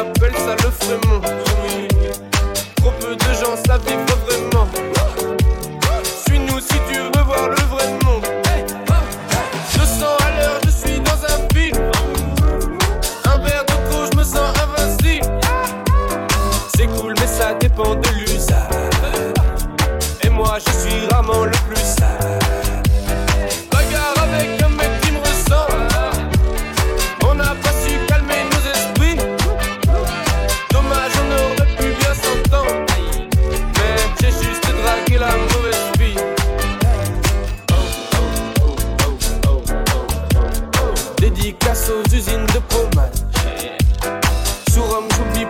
appelle ça le fremont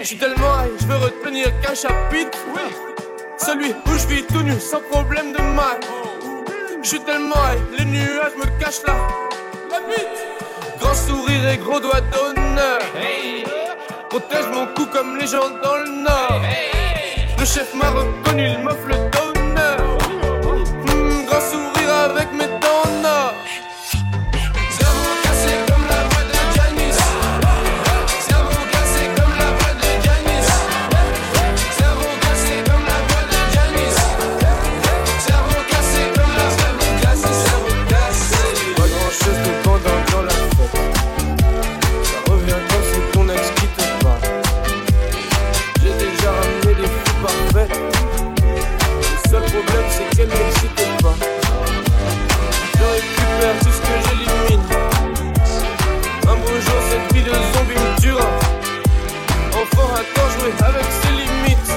Je suis tellement et je veux retenir qu'un chapitre. Oui. Celui où je vis tout nu sans problème de mal. Je suis tellement high, les nuages me cachent là. La. Grand sourire et gros doigt d'honneur. Protège mon cou comme les gens dans le nord. Le chef m'a reconnu, il m'offre le encore à quand jouer avec ses limites.